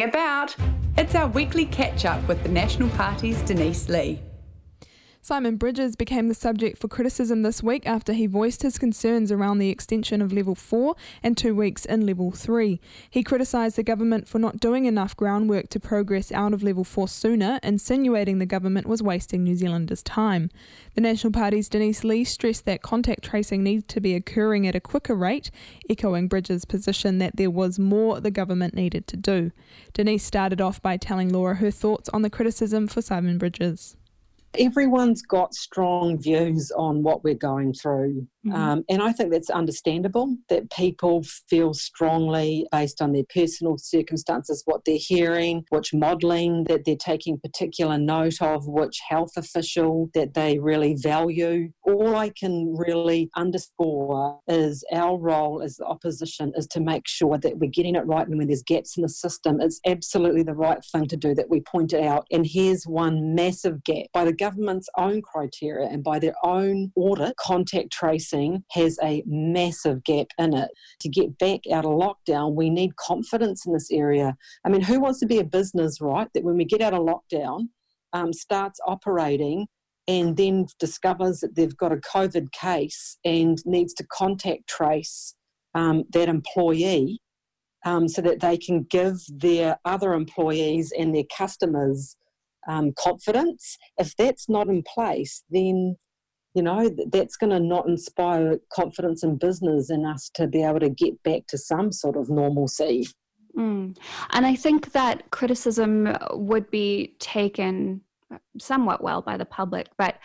About. It's our weekly catch up with the National Party's Denise Lee. Simon Bridges became the subject for criticism this week after he voiced his concerns around the extension of Level 4 and two weeks in Level 3. He criticised the government for not doing enough groundwork to progress out of Level 4 sooner, insinuating the government was wasting New Zealanders' time. The National Party's Denise Lee stressed that contact tracing needs to be occurring at a quicker rate, echoing Bridges' position that there was more the government needed to do. Denise started off by telling Laura her thoughts on the criticism for Simon Bridges everyone's got strong views on what we're going through. Mm-hmm. Um, and I think that's understandable that people feel strongly based on their personal circumstances, what they're hearing, which modelling that they're taking particular note of, which health official that they really value. All I can really underscore is our role as the opposition is to make sure that we're getting it right. And when there's gaps in the system, it's absolutely the right thing to do that we point it out. And here's one massive gap by the government's own criteria and by their own audit, contact tracing has a massive gap in it. To get back out of lockdown, we need confidence in this area. I mean, who wants to be a business, right? That when we get out of lockdown, um, starts operating and then discovers that they've got a COVID case and needs to contact trace um, that employee um, so that they can give their other employees and their customers um, confidence. If that's not in place, then you know that's going to not inspire confidence in business in us to be able to get back to some sort of normalcy mm. and i think that criticism would be taken somewhat well by the public but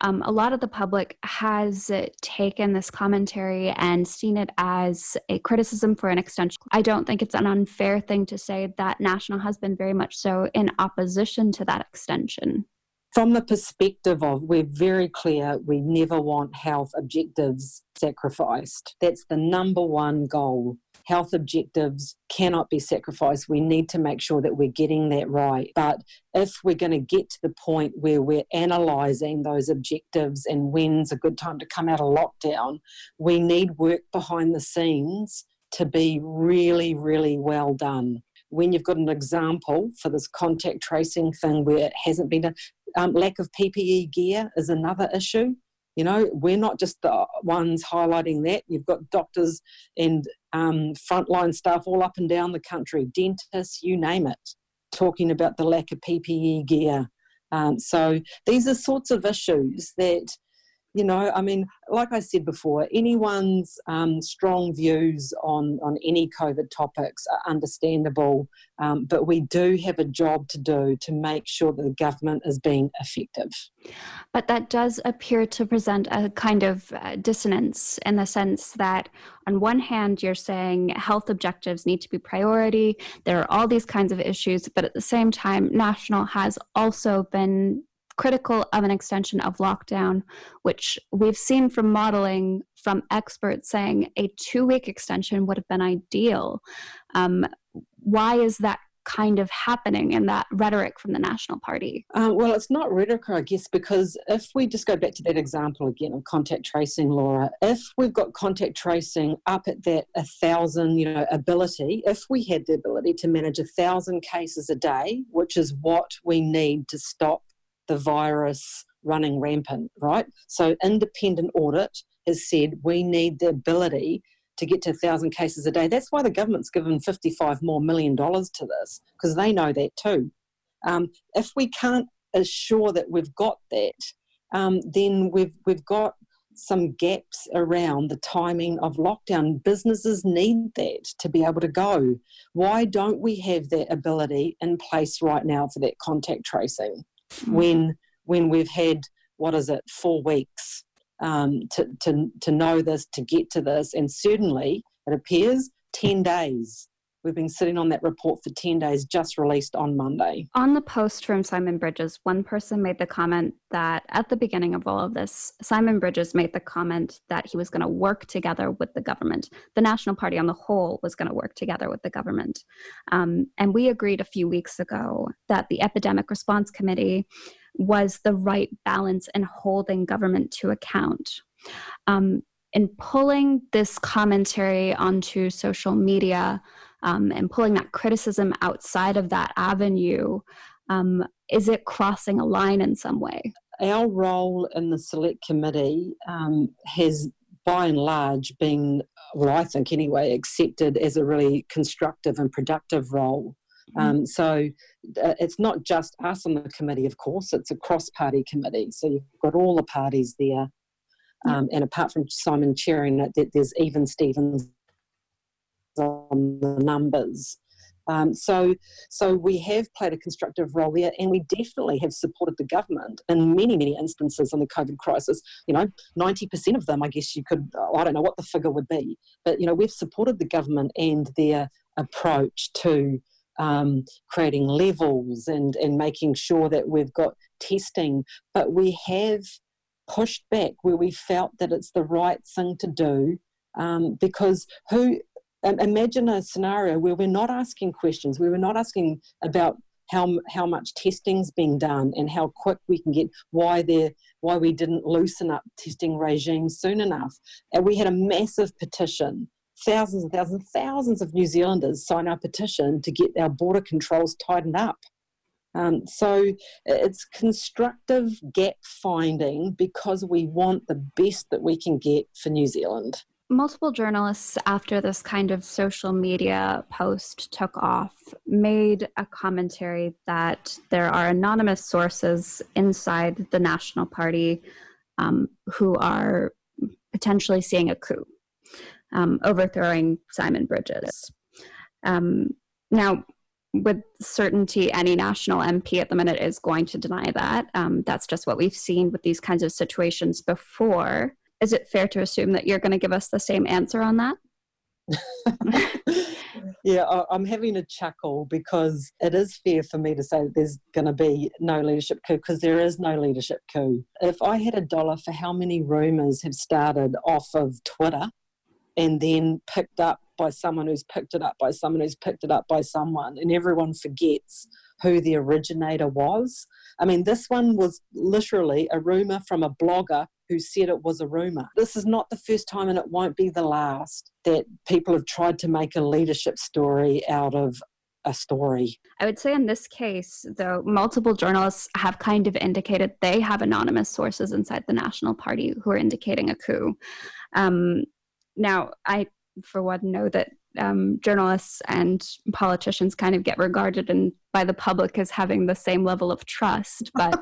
um, a lot of the public has taken this commentary and seen it as a criticism for an extension. I don't think it's an unfair thing to say that National has been very much so in opposition to that extension from the perspective of we're very clear we never want health objectives sacrificed. That's the number one goal. Health objectives cannot be sacrificed. We need to make sure that we're getting that right. But if we're going to get to the point where we're analysing those objectives and when's a good time to come out of lockdown, we need work behind the scenes to be really, really well done when you've got an example for this contact tracing thing where it hasn't been done, um, lack of PPE gear is another issue. You know, we're not just the ones highlighting that. You've got doctors and um, frontline staff all up and down the country, dentists, you name it, talking about the lack of PPE gear. Um, so these are sorts of issues that you know, I mean, like I said before, anyone's um, strong views on, on any COVID topics are understandable, um, but we do have a job to do to make sure that the government is being effective. But that does appear to present a kind of uh, dissonance in the sense that, on one hand, you're saying health objectives need to be priority, there are all these kinds of issues, but at the same time, National has also been critical of an extension of lockdown, which we've seen from modeling from experts saying a two week extension would have been ideal. Um, why is that kind of happening in that rhetoric from the National Party? Uh, well, it's not rhetoric, I guess, because if we just go back to that example again of contact tracing, Laura, if we've got contact tracing up at that a thousand, you know, ability, if we had the ability to manage a thousand cases a day, which is what we need to stop the virus running rampant, right? So, independent audit has said we need the ability to get to 1,000 cases a day. That's why the government's given 55 more million dollars to this, because they know that too. Um, if we can't assure that we've got that, um, then we've, we've got some gaps around the timing of lockdown. Businesses need that to be able to go. Why don't we have that ability in place right now for that contact tracing? Mm. when when we've had what is it four weeks um, to, to to know this to get to this and certainly it appears 10 days We've been sitting on that report for 10 days, just released on Monday. On the post from Simon Bridges, one person made the comment that at the beginning of all of this, Simon Bridges made the comment that he was going to work together with the government. The National Party on the whole was going to work together with the government. Um, and we agreed a few weeks ago that the Epidemic Response Committee was the right balance in holding government to account. Um, in pulling this commentary onto social media, um, and pulling that criticism outside of that avenue, um, is it crossing a line in some way? Our role in the select committee um, has by and large been, well, I think anyway, accepted as a really constructive and productive role. Mm-hmm. Um, so uh, it's not just us on the committee, of course, it's a cross party committee. So you've got all the parties there. Um, and apart from Simon chairing it, there's even Stevens on the numbers. Um, so, so we have played a constructive role there, and we definitely have supported the government in many, many instances on the COVID crisis. You know, ninety percent of them, I guess you could. I don't know what the figure would be, but you know, we've supported the government and their approach to um, creating levels and and making sure that we've got testing. But we have pushed back where we felt that it's the right thing to do um, because who imagine a scenario where we're not asking questions, where we're not asking about how how much testing's being done and how quick we can get why there why we didn't loosen up testing regimes soon enough. And we had a massive petition. Thousands and thousands, thousands of New Zealanders sign our petition to get our border controls tightened up. Um, so it's constructive gap finding because we want the best that we can get for New Zealand. Multiple journalists after this kind of social media post took off made a commentary that there are anonymous sources inside the national party um, who are potentially seeing a coup um, overthrowing simon bridges. Um, now with certainty any national mp at the minute is going to deny that um, that's just what we've seen with these kinds of situations before is it fair to assume that you're going to give us the same answer on that? yeah, I'm having a chuckle because it is fair for me to say there's going to be no leadership coup because there is no leadership coup. If I had a dollar for how many rumours have started off of Twitter and then picked up by someone who's picked it up by someone who's picked it up by someone, and everyone forgets who the originator was. I mean, this one was literally a rumour from a blogger who said it was a rumour. This is not the first time, and it won't be the last, that people have tried to make a leadership story out of a story. I would say in this case, though, multiple journalists have kind of indicated they have anonymous sources inside the National Party who are indicating a coup. Um, now, I, for one, know that um, journalists and politicians kind of get regarded and by the public as having the same level of trust. But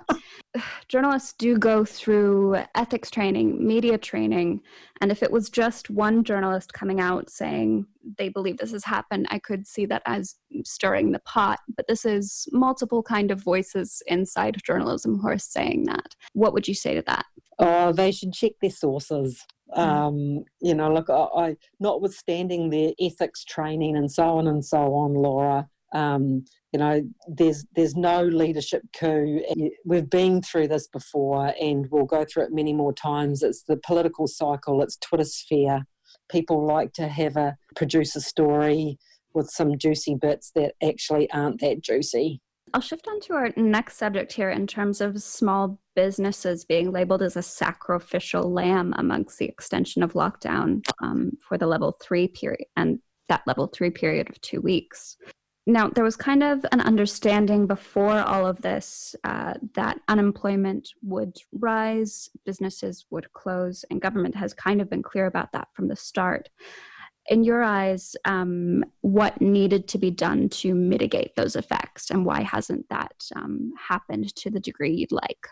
journalists do go through ethics training, media training, and if it was just one journalist coming out saying they believe this has happened, I could see that as stirring the pot. But this is multiple kind of voices inside journalism who are saying that. What would you say to that? Oh, they should check their sources. Mm. Um, you know, look, I, I, notwithstanding their ethics training and so on and so on, Laura, um, you know, there's there's no leadership coup. We've been through this before, and we'll go through it many more times. It's the political cycle. It's Twitter sphere. People like to have a produce a story with some juicy bits that actually aren't that juicy. I'll shift on to our next subject here in terms of small businesses being labeled as a sacrificial lamb amongst the extension of lockdown um, for the level three period and that level three period of two weeks. Now, there was kind of an understanding before all of this uh, that unemployment would rise, businesses would close, and government has kind of been clear about that from the start in your eyes, um, what needed to be done to mitigate those effects, and why hasn't that um, happened to the degree you'd like?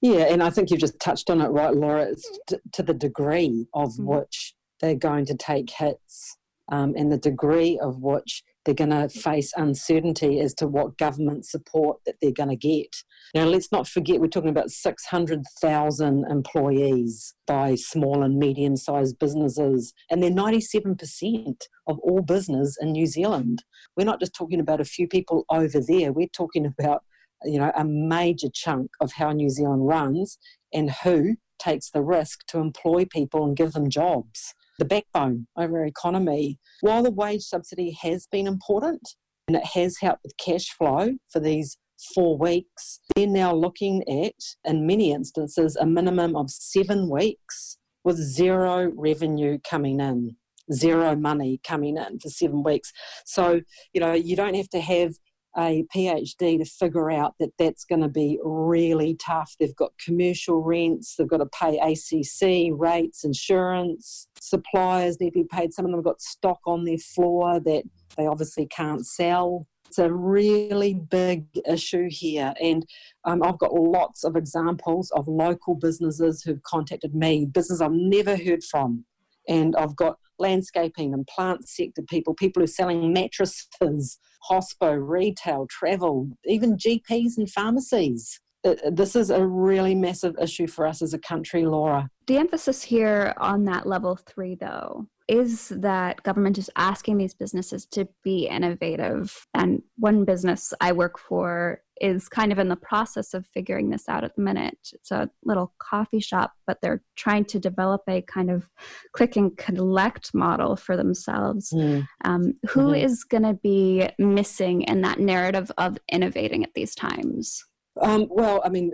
Yeah, and I think you've just touched on it, right, Laura? It's t- to the degree of mm-hmm. which they're going to take hits um, and the degree of which they're going to face uncertainty as to what government support that they're going to get. Now, let's not forget we're talking about 600,000 employees by small and medium sized businesses, and they're 97% of all business in New Zealand. We're not just talking about a few people over there, we're talking about you know a major chunk of how New Zealand runs and who takes the risk to employ people and give them jobs the backbone of our economy. While the wage subsidy has been important and it has helped with cash flow for these four weeks, they're now looking at, in many instances, a minimum of seven weeks with zero revenue coming in. zero money coming in for seven weeks. So, you know, you don't have to have a PhD to figure out that that's going to be really tough. They've got commercial rents, they've got to pay ACC rates, insurance, suppliers need to be paid. Some of them have got stock on their floor that they obviously can't sell. It's a really big issue here, and um, I've got lots of examples of local businesses who've contacted me, business I've never heard from, and I've got landscaping and plant sector people, people who are selling mattresses, hospo, retail, travel, even GPs and pharmacies. Uh, uh, this is a really massive issue for us as a country, Laura. The emphasis here on that level three, though, is that government is asking these businesses to be innovative. And one business I work for is kind of in the process of figuring this out at the minute. It's a little coffee shop, but they're trying to develop a kind of click and collect model for themselves. Mm. Um, who mm-hmm. is going to be missing in that narrative of innovating at these times? Um, well, I mean,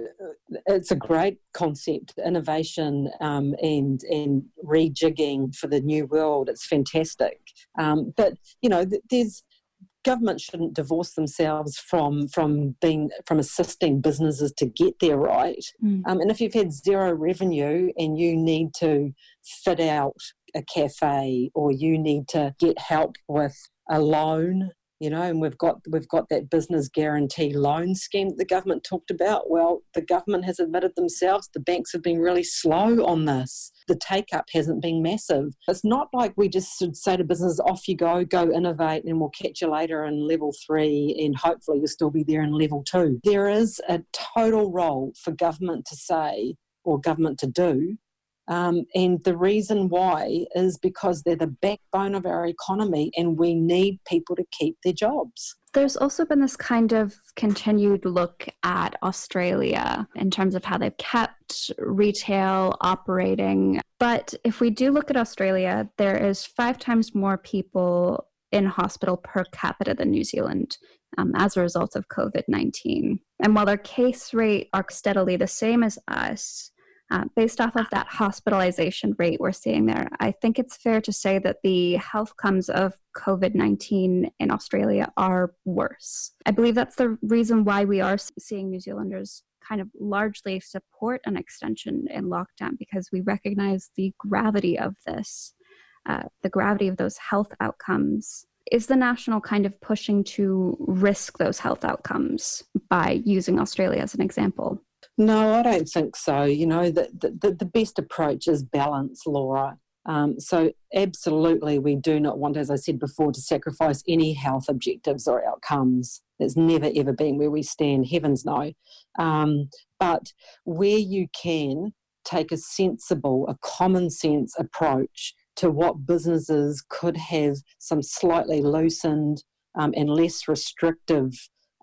it's a great concept, innovation um, and and rejigging for the new world. It's fantastic, um, but you know, there's government shouldn't divorce themselves from from being from assisting businesses to get there right. Mm. Um, and if you've had zero revenue and you need to fit out a cafe or you need to get help with a loan you know, and we've got we've got that business guarantee loan scheme that the government talked about. Well, the government has admitted themselves the banks have been really slow on this. The take up hasn't been massive. It's not like we just should say to businesses, off you go, go innovate, and we'll catch you later in level three, and hopefully you'll still be there in level two. There is a total role for government to say or government to do um, and the reason why is because they're the backbone of our economy and we need people to keep their jobs. There's also been this kind of continued look at Australia in terms of how they've kept retail operating. But if we do look at Australia, there is five times more people in hospital per capita than New Zealand. Um, as a result of COVID 19. And while their case rate are steadily the same as us, uh, based off of that hospitalization rate we're seeing there, I think it's fair to say that the health comes of COVID 19 in Australia are worse. I believe that's the reason why we are seeing New Zealanders kind of largely support an extension in lockdown because we recognize the gravity of this, uh, the gravity of those health outcomes. Is the national kind of pushing to risk those health outcomes by using Australia as an example? No, I don't think so. You know, the, the, the best approach is balance, Laura. Um, so, absolutely, we do not want, as I said before, to sacrifice any health objectives or outcomes. It's never ever been where we stand, heavens no. Um, but where you can take a sensible, a common sense approach to what businesses could have some slightly loosened um, and less restrictive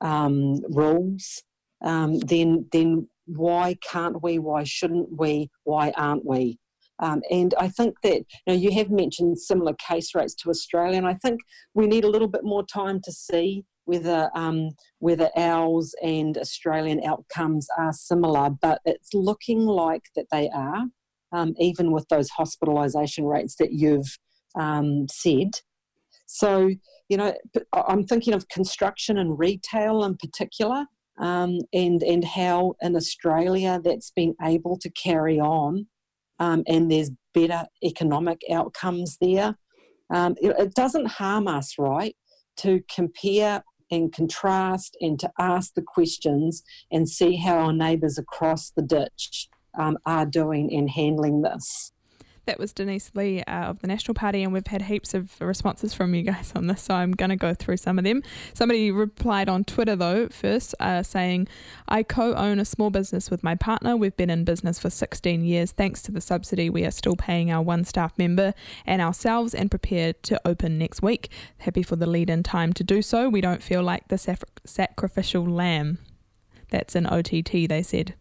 um, rules, um, then then why can't we? Why shouldn't we? Why aren't we? Um, and I think that you know you have mentioned similar case rates to Australia, and I think we need a little bit more time to see whether um, whether ours and Australian outcomes are similar. But it's looking like that they are, um, even with those hospitalisation rates that you've um, said. So you know, I'm thinking of construction and retail in particular um, and and how in Australia that's been able to carry on, um, and there's better economic outcomes there. Um, it, it, doesn't harm us, right, to compare and contrast and to ask the questions and see how our neighbours across the ditch um, are doing and handling this. That was Denise Lee uh, of the National Party, and we've had heaps of responses from you guys on this, so I'm going to go through some of them. Somebody replied on Twitter, though, first, uh, saying, I co own a small business with my partner. We've been in business for 16 years. Thanks to the subsidy, we are still paying our one staff member and ourselves and prepared to open next week. Happy for the lead in time to do so. We don't feel like the sacrificial lamb. That's an OTT, they said.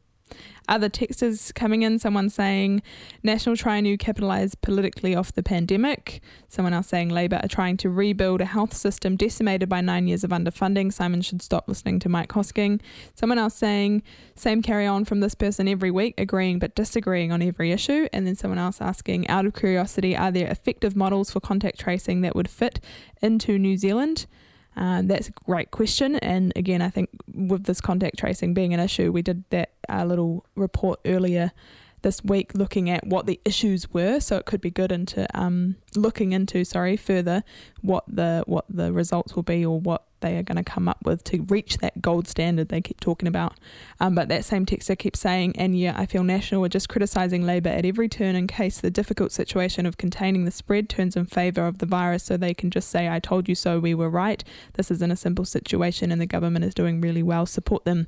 Other texters coming in, someone saying National trying to capitalise politically off the pandemic. Someone else saying Labour are trying to rebuild a health system decimated by nine years of underfunding. Simon should stop listening to Mike Hosking. Someone else saying same carry on from this person every week, agreeing but disagreeing on every issue. And then someone else asking, out of curiosity, are there effective models for contact tracing that would fit into New Zealand? Uh, that's a great question. And again, I think with this contact tracing being an issue, we did that uh, little report earlier this week looking at what the issues were. So it could be good into um, looking into, sorry, further what the what the results will be or what they are going to come up with to reach that gold standard they keep talking about. Um, but that same texter keeps saying, and yeah, I feel National are just criticising Labour at every turn in case the difficult situation of containing the spread turns in favour of the virus so they can just say, I told you so, we were right. This isn't a simple situation and the government is doing really well. Support them.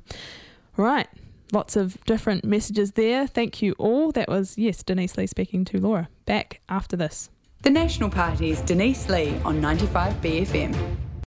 Right. Lots of different messages there. Thank you all. That was, yes, Denise Lee speaking to Laura. Back after this. The National Party's Denise Lee on 95BFM.